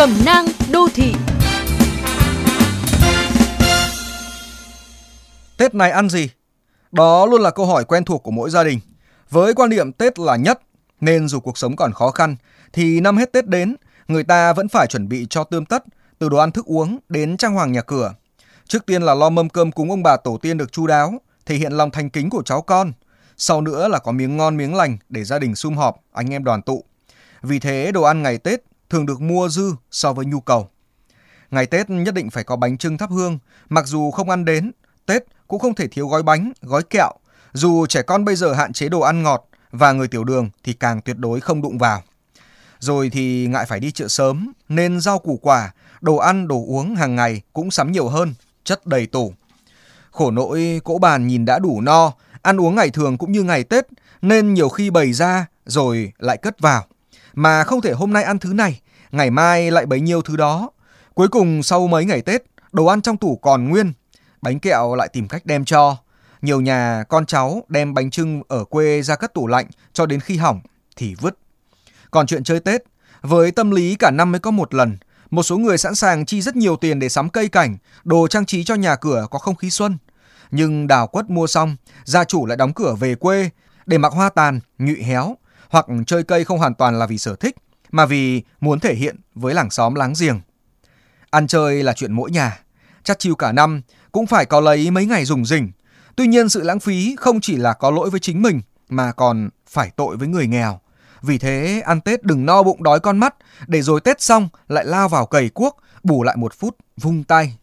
Cẩm nang đô thị Tết này ăn gì? Đó luôn là câu hỏi quen thuộc của mỗi gia đình. Với quan niệm Tết là nhất, nên dù cuộc sống còn khó khăn, thì năm hết Tết đến, người ta vẫn phải chuẩn bị cho tươm tất, từ đồ ăn thức uống đến trang hoàng nhà cửa. Trước tiên là lo mâm cơm cúng ông bà tổ tiên được chu đáo, thể hiện lòng thành kính của cháu con. Sau nữa là có miếng ngon miếng lành để gia đình sum họp, anh em đoàn tụ. Vì thế đồ ăn ngày Tết thường được mua dư so với nhu cầu. Ngày Tết nhất định phải có bánh trưng thắp hương, mặc dù không ăn đến, Tết cũng không thể thiếu gói bánh, gói kẹo. Dù trẻ con bây giờ hạn chế đồ ăn ngọt và người tiểu đường thì càng tuyệt đối không đụng vào. Rồi thì ngại phải đi chợ sớm nên rau củ quả, đồ ăn, đồ uống hàng ngày cũng sắm nhiều hơn, chất đầy tủ. Khổ nỗi cỗ bàn nhìn đã đủ no, ăn uống ngày thường cũng như ngày Tết nên nhiều khi bày ra rồi lại cất vào. Mà không thể hôm nay ăn thứ này, ngày mai lại bấy nhiêu thứ đó. Cuối cùng sau mấy ngày Tết, đồ ăn trong tủ còn nguyên, bánh kẹo lại tìm cách đem cho. Nhiều nhà con cháu đem bánh trưng ở quê ra cất tủ lạnh cho đến khi hỏng thì vứt. Còn chuyện chơi Tết, với tâm lý cả năm mới có một lần, một số người sẵn sàng chi rất nhiều tiền để sắm cây cảnh, đồ trang trí cho nhà cửa có không khí xuân. Nhưng đào quất mua xong, gia chủ lại đóng cửa về quê để mặc hoa tàn, nhụy héo, hoặc chơi cây không hoàn toàn là vì sở thích, mà vì muốn thể hiện với làng xóm láng giềng. Ăn chơi là chuyện mỗi nhà, chắc chiêu cả năm cũng phải có lấy mấy ngày dùng rỉnh. Tuy nhiên sự lãng phí không chỉ là có lỗi với chính mình mà còn phải tội với người nghèo. Vì thế ăn Tết đừng no bụng đói con mắt để rồi Tết xong lại lao vào cầy cuốc bù lại một phút vung tay